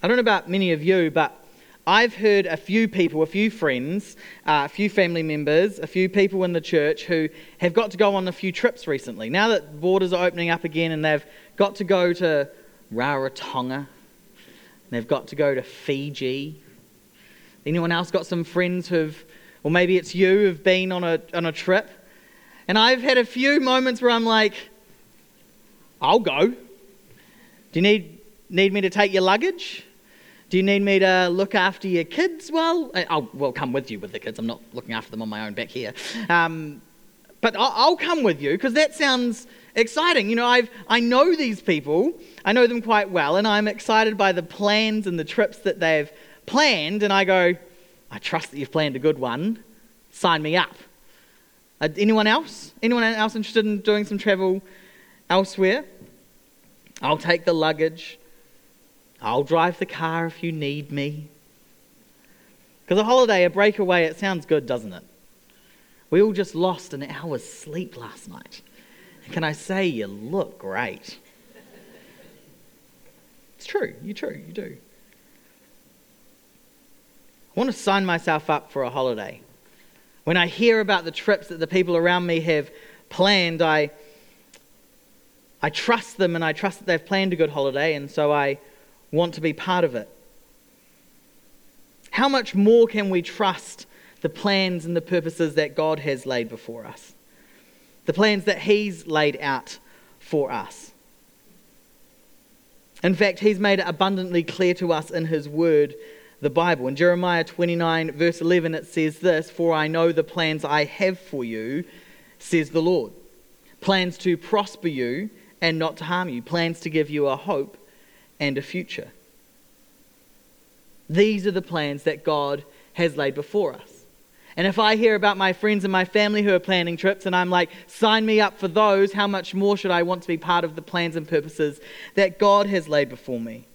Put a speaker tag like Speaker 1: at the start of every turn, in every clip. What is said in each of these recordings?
Speaker 1: I don't know about many of you, but I've heard a few people, a few friends, uh, a few family members, a few people in the church who have got to go on a few trips recently. Now that borders are opening up again and they've got to go to Rarotonga, they've got to go to Fiji. Anyone else got some friends who've, or maybe it's you, who've been on a, on a trip? And I've had a few moments where I'm like, I'll go. Do you need, need me to take your luggage? Do you need me to look after your kids? Well, I'll well come with you with the kids. I'm not looking after them on my own back here. Um, but I'll, I'll come with you because that sounds exciting. You know, I've, I know these people, I know them quite well, and I'm excited by the plans and the trips that they've planned. And I go, I trust that you've planned a good one. Sign me up. Uh, anyone else? Anyone else interested in doing some travel elsewhere? I'll take the luggage. I'll drive the car if you need me. Because a holiday, a breakaway, it sounds good, doesn't it? We all just lost an hour's sleep last night. Can I say, you look great? It's true, you're true, you do. I want to sign myself up for a holiday. When I hear about the trips that the people around me have planned, I, I trust them and I trust that they've planned a good holiday, and so I want to be part of it. How much more can we trust the plans and the purposes that God has laid before us? The plans that He's laid out for us. In fact, He's made it abundantly clear to us in His Word, the Bible. In Jeremiah 29, verse 11, it says this For I know the plans I have for you, says the Lord. Plans to prosper you and not to harm you, plans to give you a hope and a future. These are the plans that God has laid before us. And if I hear about my friends and my family who are planning trips and I'm like, sign me up for those, how much more should I want to be part of the plans and purposes that God has laid before me?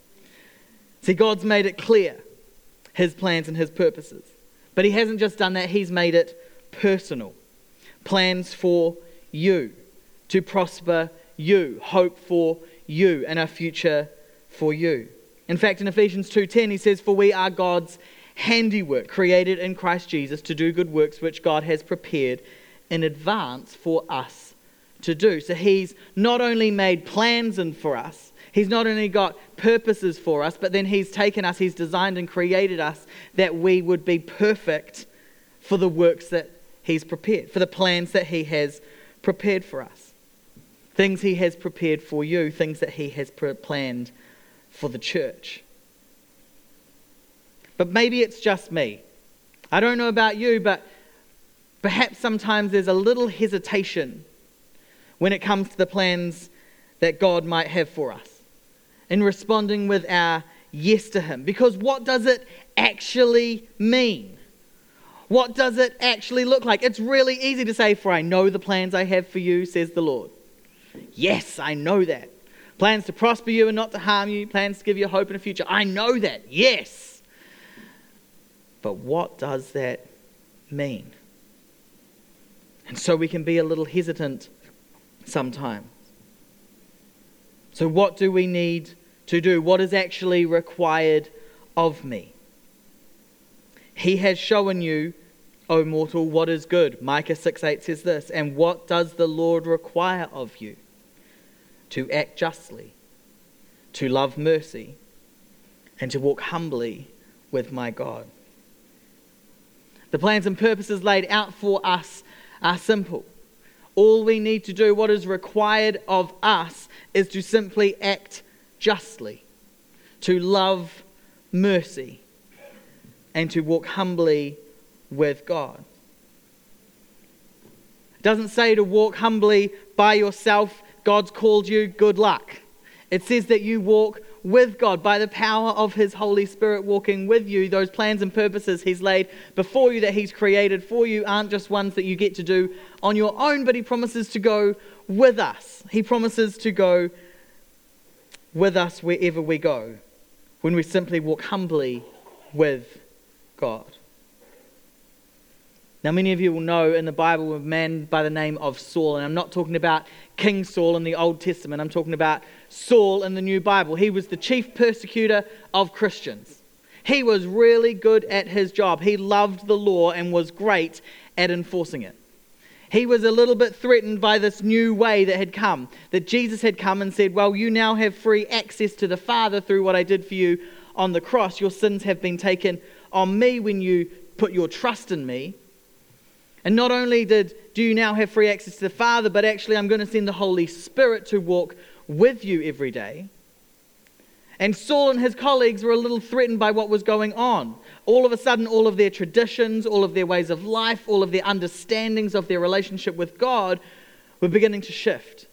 Speaker 1: See, God's made it clear, His plans and His purposes. But He hasn't just done that, He's made it personal. Plans for you, to prosper you, hope for you, and a future for you. In fact, in Ephesians 2:10 he says, "For we are God's handiwork, created in Christ Jesus to do good works which God has prepared in advance for us to do." So he's not only made plans and for us, he's not only got purposes for us, but then he's taken us, he's designed and created us that we would be perfect for the works that he's prepared, for the plans that he has prepared for us. Things he has prepared for you, things that he has planned for the church. But maybe it's just me. I don't know about you, but perhaps sometimes there's a little hesitation when it comes to the plans that God might have for us in responding with our yes to Him. Because what does it actually mean? What does it actually look like? It's really easy to say, For I know the plans I have for you, says the Lord. Yes, I know that. Plans to prosper you and not to harm you, plans to give you hope in a future. I know that, yes. But what does that mean? And so we can be a little hesitant sometimes. So, what do we need to do? What is actually required of me? He has shown you, O mortal, what is good. Micah 6 8 says this. And what does the Lord require of you? To act justly, to love mercy, and to walk humbly with my God. The plans and purposes laid out for us are simple. All we need to do, what is required of us, is to simply act justly, to love mercy, and to walk humbly with God. It doesn't say to walk humbly by yourself God's called you, good luck. It says that you walk with God by the power of His Holy Spirit walking with you. Those plans and purposes He's laid before you, that He's created for you, aren't just ones that you get to do on your own, but He promises to go with us. He promises to go with us wherever we go when we simply walk humbly with God. Now, many of you will know in the Bible a man by the name of Saul, and I'm not talking about King Saul in the Old Testament, I'm talking about Saul in the New Bible. He was the chief persecutor of Christians. He was really good at his job. He loved the law and was great at enforcing it. He was a little bit threatened by this new way that had come, that Jesus had come and said, Well, you now have free access to the Father through what I did for you on the cross. Your sins have been taken on me when you put your trust in me. And not only did do you now have free access to the Father, but actually I'm going to send the Holy Spirit to walk with you every day. And Saul and his colleagues were a little threatened by what was going on. All of a sudden, all of their traditions, all of their ways of life, all of their understandings of their relationship with God were beginning to shift.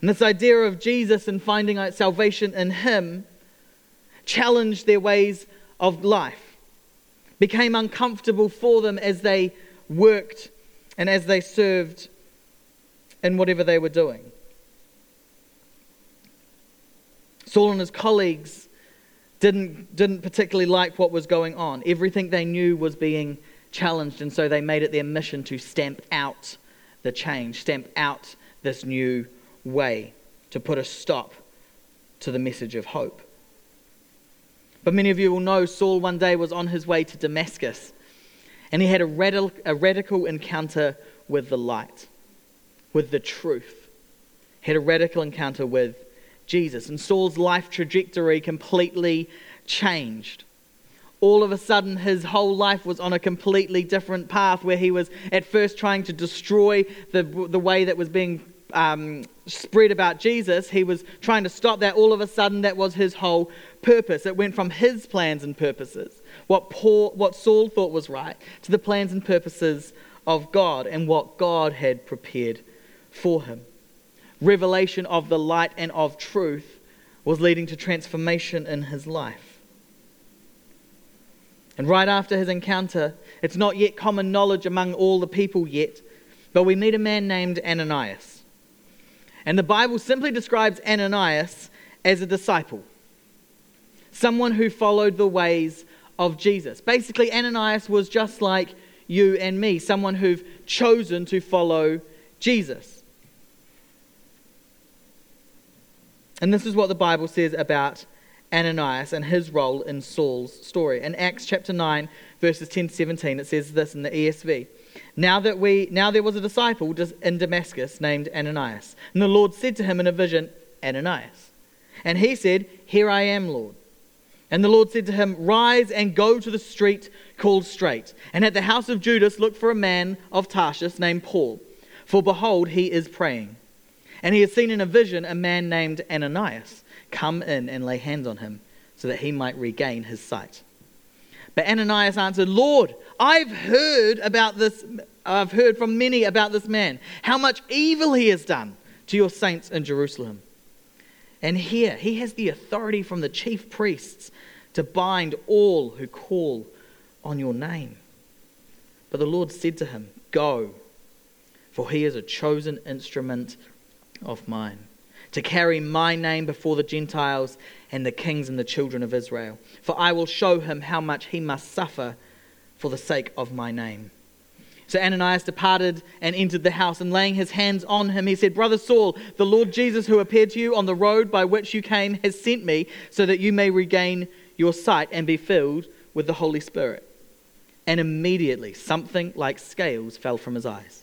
Speaker 1: And this idea of Jesus and finding salvation in Him challenged their ways of life became uncomfortable for them as they worked and as they served in whatever they were doing. Saul and his colleagues didn't, didn't particularly like what was going on. Everything they knew was being challenged, and so they made it their mission to stamp out the change, stamp out this new way, to put a stop to the message of hope. But many of you will know Saul one day was on his way to Damascus and he had a radical, a radical encounter with the light, with the truth. He had a radical encounter with Jesus. And Saul's life trajectory completely changed. All of a sudden, his whole life was on a completely different path where he was at first trying to destroy the, the way that was being um, spread about Jesus, he was trying to stop that. All of a sudden, that was his whole purpose. It went from his plans and purposes, what, Paul, what Saul thought was right, to the plans and purposes of God and what God had prepared for him. Revelation of the light and of truth was leading to transformation in his life. And right after his encounter, it's not yet common knowledge among all the people yet, but we meet a man named Ananias. And the Bible simply describes Ananias as a disciple, someone who followed the ways of Jesus. Basically, Ananias was just like you and me, someone who've chosen to follow Jesus. And this is what the Bible says about Ananias and his role in Saul's story. In Acts chapter 9, verses 10 to 17, it says this in the ESV. Now that we now there was a disciple in Damascus named Ananias, and the Lord said to him in a vision, Ananias. And he said, Here I am, Lord. And the Lord said to him, Rise and go to the street called Straight, and at the house of Judas look for a man of Tarshish named Paul, for behold, he is praying. And he has seen in a vision a man named Ananias come in and lay hands on him, so that he might regain his sight. But Ananias answered, Lord, I've heard about this, I've heard from many about this man, how much evil he has done to your saints in Jerusalem. And here, he has the authority from the chief priests to bind all who call on your name. But the Lord said to him, Go, for he is a chosen instrument of mine to carry my name before the Gentiles and the kings and the children of Israel. For I will show him how much he must suffer for the sake of my name. So Ananias departed and entered the house, and laying his hands on him, he said, Brother Saul, the Lord Jesus, who appeared to you on the road by which you came, has sent me so that you may regain your sight and be filled with the Holy Spirit. And immediately something like scales fell from his eyes,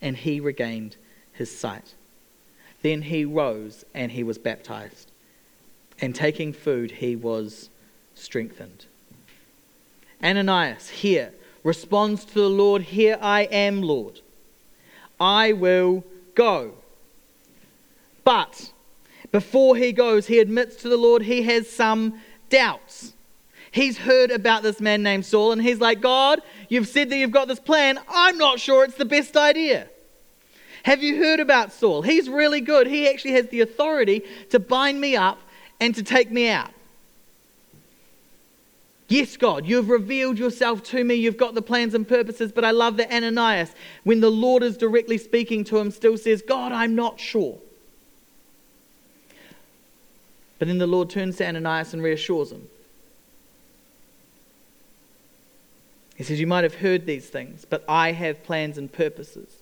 Speaker 1: and he regained his sight. Then he rose and he was baptized. And taking food, he was strengthened. Ananias, here, responds to the Lord, Here I am, Lord. I will go. But before he goes, he admits to the Lord he has some doubts. He's heard about this man named Saul, and he's like, God, you've said that you've got this plan. I'm not sure it's the best idea. Have you heard about Saul? He's really good. He actually has the authority to bind me up and to take me out. Yes, God, you've revealed yourself to me. You've got the plans and purposes. But I love that Ananias, when the Lord is directly speaking to him, still says, God, I'm not sure. But then the Lord turns to Ananias and reassures him. He says, You might have heard these things, but I have plans and purposes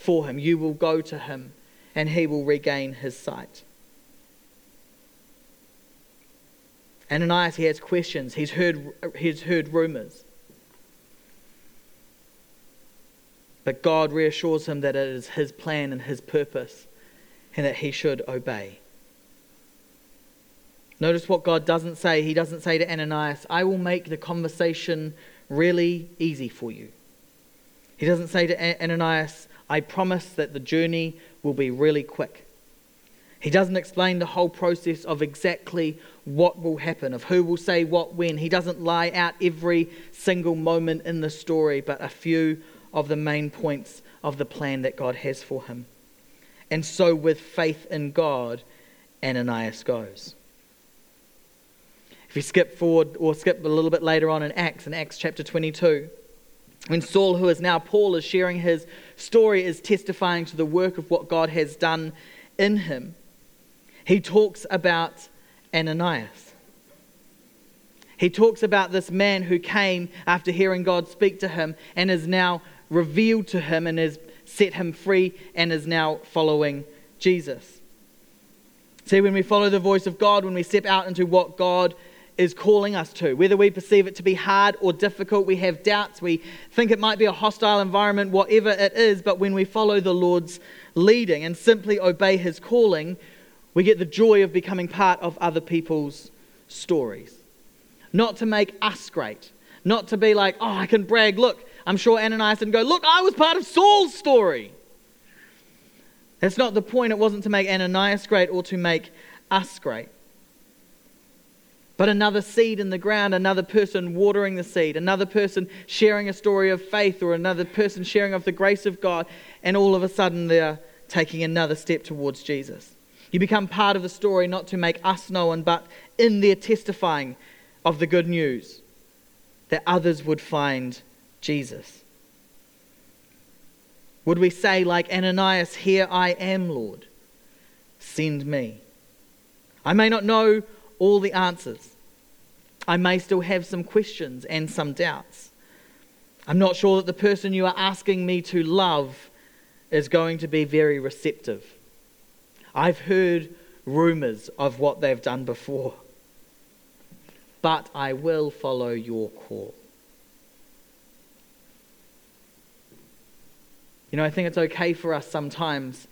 Speaker 1: for him. You will go to him, and he will regain his sight. Ananias, he has questions. He's heard, he's heard rumors. But God reassures him that it is his plan and his purpose and that he should obey. Notice what God doesn't say. He doesn't say to Ananias, I will make the conversation really easy for you. He doesn't say to Ananias, I promise that the journey will be really quick. He doesn't explain the whole process of exactly what will happen, of who will say what when. He doesn't lie out every single moment in the story, but a few of the main points of the plan that God has for him. And so, with faith in God, Ananias goes. If you skip forward or skip a little bit later on in Acts, in Acts chapter 22, when Saul, who is now Paul, is sharing his story, is testifying to the work of what God has done in him, he talks about Ananias. He talks about this man who came after hearing God speak to him and is now revealed to him and has set him free and is now following Jesus. See, when we follow the voice of God, when we step out into what God is calling us to, whether we perceive it to be hard or difficult, we have doubts, we think it might be a hostile environment, whatever it is, but when we follow the Lord's leading and simply obey his calling, we get the joy of becoming part of other people's stories. Not to make us great, not to be like, oh, I can brag, look, I'm sure Ananias didn't go, look, I was part of Saul's story. That's not the point. It wasn't to make Ananias great or to make us great. But another seed in the ground, another person watering the seed, another person sharing a story of faith, or another person sharing of the grace of God, and all of a sudden they're taking another step towards Jesus. You become part of the story not to make us known, but in their testifying of the good news that others would find Jesus. Would we say, like Ananias, Here I am, Lord, send me? I may not know all the answers. I may still have some questions and some doubts. I'm not sure that the person you are asking me to love is going to be very receptive. I've heard rumors of what they've done before. But I will follow your call. You know, I think it's okay for us sometimes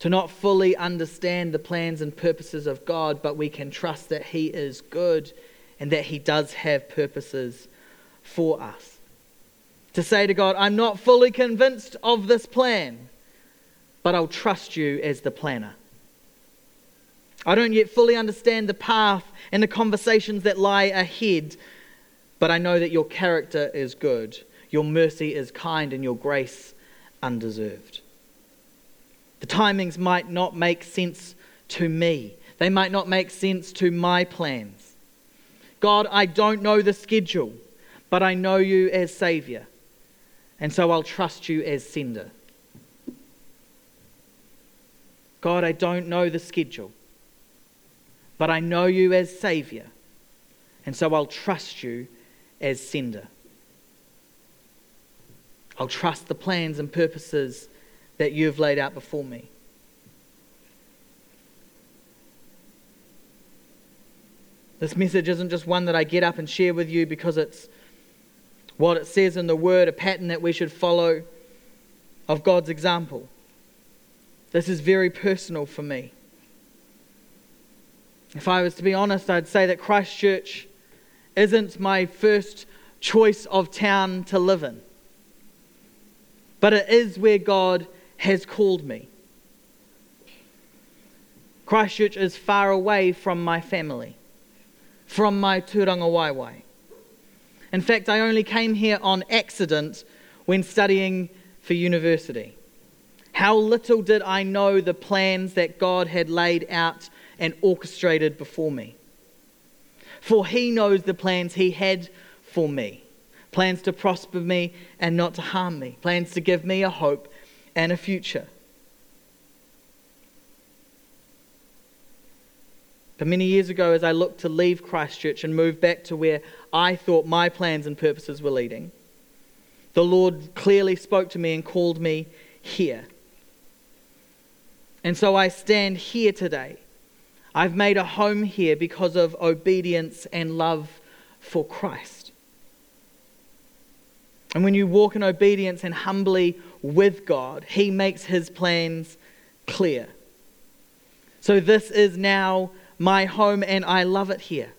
Speaker 1: to not fully understand the plans and purposes of God, but we can trust that He is good and that He does have purposes for us. To say to God, I'm not fully convinced of this plan, but I'll trust you as the planner. I don't yet fully understand the path and the conversations that lie ahead, but I know that your character is good, your mercy is kind, and your grace undeserved. The timings might not make sense to me, they might not make sense to my plans. God, I don't know the schedule, but I know you as Savior, and so I'll trust you as sender. God, I don't know the schedule, but I know you as Savior, and so I'll trust you as sender. I'll trust the plans and purposes that you've laid out before me. This message isn't just one that I get up and share with you because it's what it says in the Word, a pattern that we should follow of God's example. This is very personal for me. If I was to be honest, I'd say that Christchurch isn't my first choice of town to live in, but it is where God has called me. Christchurch is far away from my family, from my tūrangawaewae. In fact, I only came here on accident when studying for university. How little did I know the plans that God had laid out and orchestrated before me. For He knows the plans He had for me plans to prosper me and not to harm me, plans to give me a hope and a future. But many years ago, as I looked to leave Christchurch and move back to where I thought my plans and purposes were leading, the Lord clearly spoke to me and called me here. And so I stand here today. I've made a home here because of obedience and love for Christ. And when you walk in obedience and humbly with God, He makes His plans clear. So this is now my home and I love it here.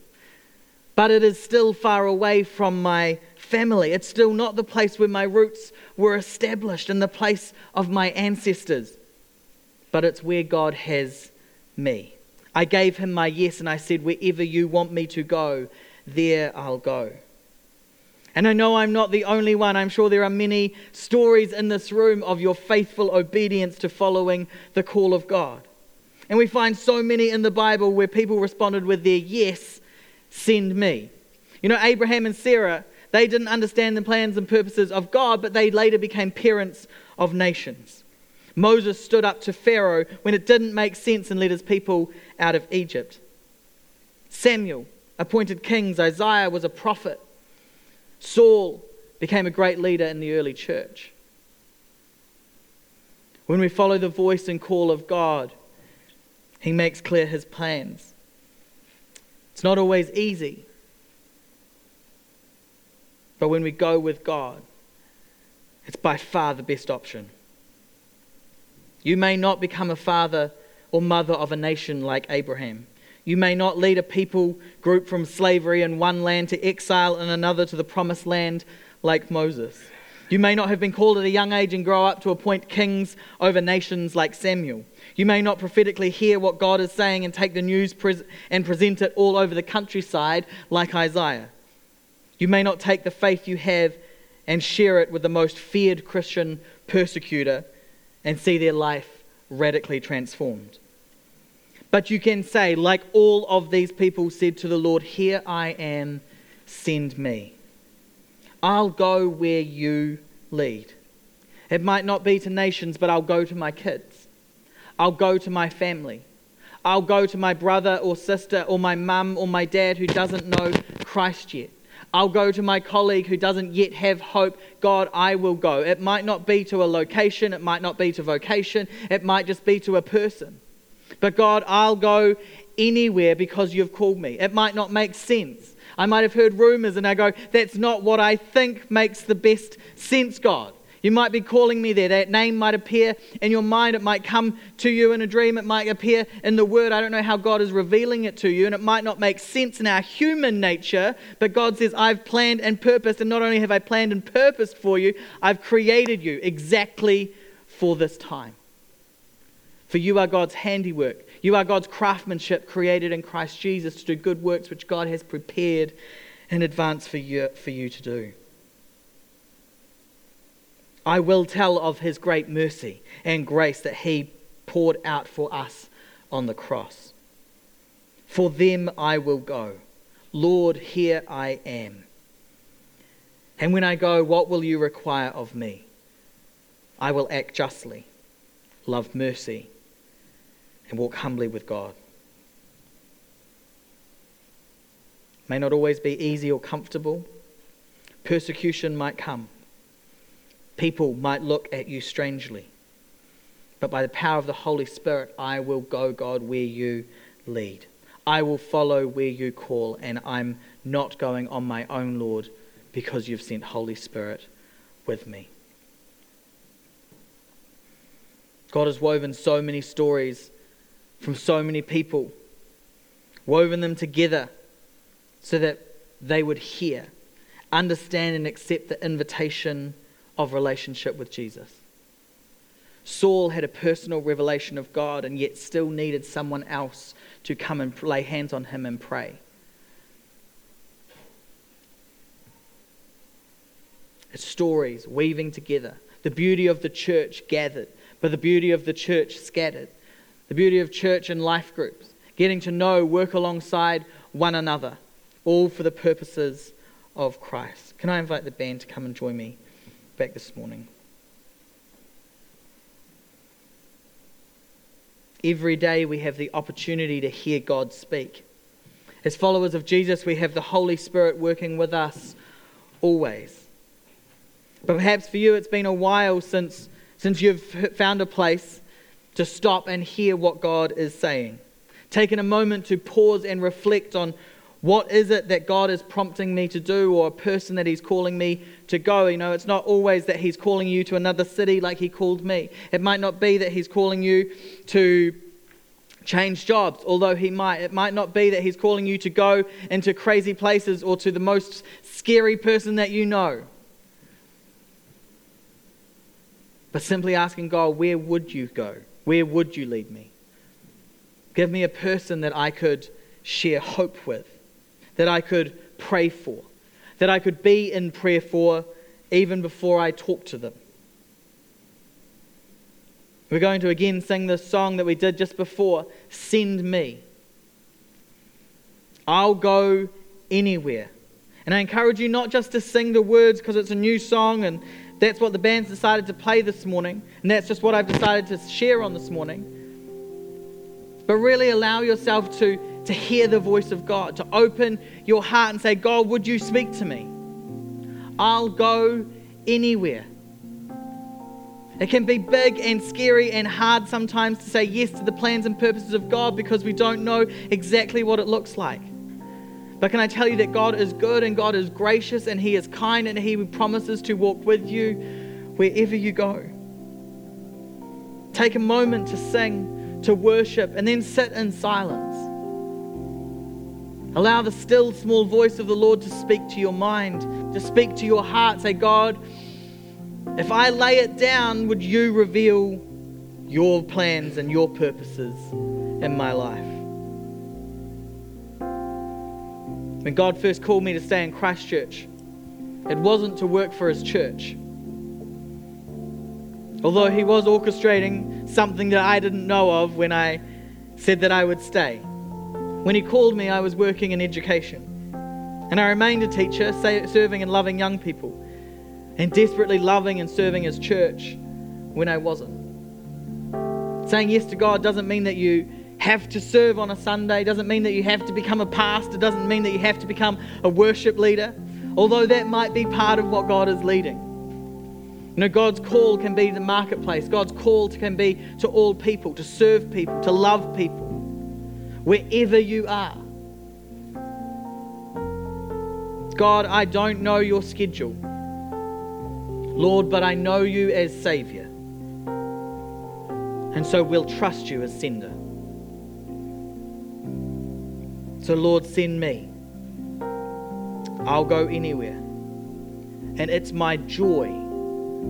Speaker 1: But it is still far away from my family. It's still not the place where my roots were established and the place of my ancestors. But it's where God has me. I gave him my yes and I said, Wherever you want me to go, there I'll go. And I know I'm not the only one. I'm sure there are many stories in this room of your faithful obedience to following the call of God. And we find so many in the Bible where people responded with their yes, send me. You know, Abraham and Sarah, they didn't understand the plans and purposes of God, but they later became parents of nations. Moses stood up to Pharaoh when it didn't make sense and led his people out of Egypt. Samuel appointed kings. Isaiah was a prophet. Saul became a great leader in the early church. When we follow the voice and call of God, he makes clear his plans. It's not always easy. But when we go with God, it's by far the best option. You may not become a father or mother of a nation like Abraham. You may not lead a people group from slavery in one land to exile in another to the promised land like Moses. You may not have been called at a young age and grow up to appoint kings over nations like Samuel. You may not prophetically hear what God is saying and take the news and present it all over the countryside like Isaiah. You may not take the faith you have and share it with the most feared Christian persecutor and see their life radically transformed. But you can say, like all of these people said to the Lord, Here I am, send me. I'll go where you lead. It might not be to nations, but I'll go to my kids. I'll go to my family. I'll go to my brother or sister or my mum or my dad who doesn't know Christ yet. I'll go to my colleague who doesn't yet have hope. God, I will go. It might not be to a location, it might not be to vocation, it might just be to a person. But God, I'll go anywhere because you've called me. It might not make sense. I might have heard rumors and I go, that's not what I think makes the best sense, God. You might be calling me there. That name might appear in your mind. It might come to you in a dream. It might appear in the word. I don't know how God is revealing it to you. And it might not make sense in our human nature. But God says, I've planned and purposed. And not only have I planned and purposed for you, I've created you exactly for this time. For you are God's handiwork. You are God's craftsmanship created in Christ Jesus to do good works which God has prepared in advance for you, for you to do. I will tell of his great mercy and grace that he poured out for us on the cross. For them I will go. Lord, here I am. And when I go, what will you require of me? I will act justly, love mercy, and walk humbly with God. May not always be easy or comfortable. Persecution might come. People might look at you strangely. But by the power of the Holy Spirit, I will go, God, where you lead. I will follow where you call, and I'm not going on my own, Lord, because you've sent Holy Spirit with me. God has woven so many stories from so many people, woven them together so that they would hear, understand, and accept the invitation of relationship with Jesus. Saul had a personal revelation of God and yet still needed someone else to come and lay hands on him and pray. It's stories weaving together. The beauty of the church gathered, but the beauty of the church scattered. The beauty of church and life groups, getting to know, work alongside one another, all for the purposes of Christ. Can I invite the band to come and join me? back this morning. Every day we have the opportunity to hear God speak. As followers of Jesus, we have the Holy Spirit working with us always. But perhaps for you, it's been a while since, since you've found a place to stop and hear what God is saying. Taking a moment to pause and reflect on what is it that God is prompting me to do or a person that He's calling me to go? You know, it's not always that He's calling you to another city like He called me. It might not be that He's calling you to change jobs, although He might. It might not be that He's calling you to go into crazy places or to the most scary person that you know. But simply asking God, where would you go? Where would you lead me? Give me a person that I could share hope with that I could pray for, that I could be in prayer for even before I talk to them. We're going to again sing this song that we did just before Send Me. I'll go anywhere. And I encourage you not just to sing the words because it's a new song and that's what the band's decided to play this morning, and that's just what I've decided to share on this morning. But really allow yourself to to hear the voice of God, to open your heart and say, God, would you speak to me? I'll go anywhere. It can be big and scary and hard sometimes to say yes to the plans and purposes of God because we don't know exactly what it looks like. But can I tell you that God is good and God is gracious and He is kind and He promises to walk with you wherever you go? Take a moment to sing, to worship, and then sit in silence. Allow the still small voice of the Lord to speak to your mind, to speak to your heart. Say, God, if I lay it down, would you reveal your plans and your purposes in my life? When God first called me to stay in Christchurch, it wasn't to work for his church. Although he was orchestrating something that I didn't know of when I said that I would stay. When he called me, I was working in education. And I remained a teacher, serving and loving young people, and desperately loving and serving his church when I wasn't. Saying yes to God doesn't mean that you have to serve on a Sunday, doesn't mean that you have to become a pastor, doesn't mean that you have to become a worship leader, although that might be part of what God is leading. You know, God's call can be the marketplace. God's call can be to all people, to serve people, to love people wherever you are. God, I don't know your schedule. Lord, but I know you as Savior. And so we'll trust you as sender. So, Lord, send me. I'll go anywhere. And it's my joy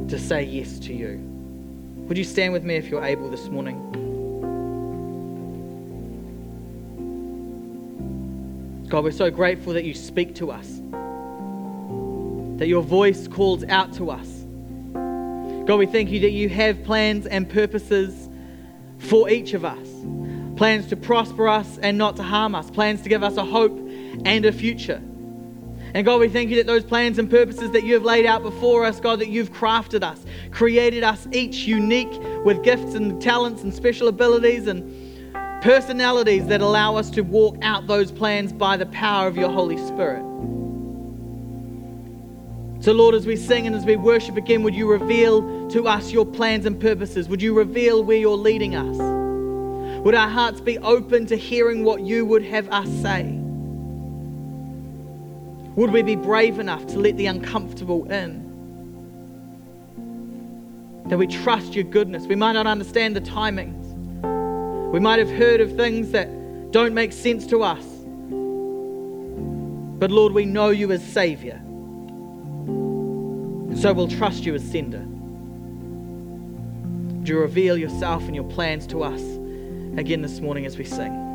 Speaker 1: to say yes to you. Would you stand with me if you're able this morning? God, we're so grateful that you speak to us, that your voice calls out to us. God, we thank you that you have plans and purposes for each of us plans to prosper us and not to harm us, plans to give us a hope and a future. And God, we thank you that those plans and purposes that you have laid out before us, God, that you've crafted us, created us each unique with gifts and talents and special abilities and personalities that allow us to walk out those plans by the power of your Holy Spirit. So, Lord, as we sing and as we worship again, would you reveal to us your plans and purposes? Would you reveal where you're leading us? Would our hearts be open to hearing what you would have us say? Would we be brave enough to let the uncomfortable in? That we trust your goodness. We might not understand the timings. we might have heard of things that don't make sense to us. But Lord, we know you as Savior. So we'll trust you as sender. Do you reveal yourself and your plans to us again this morning as we sing?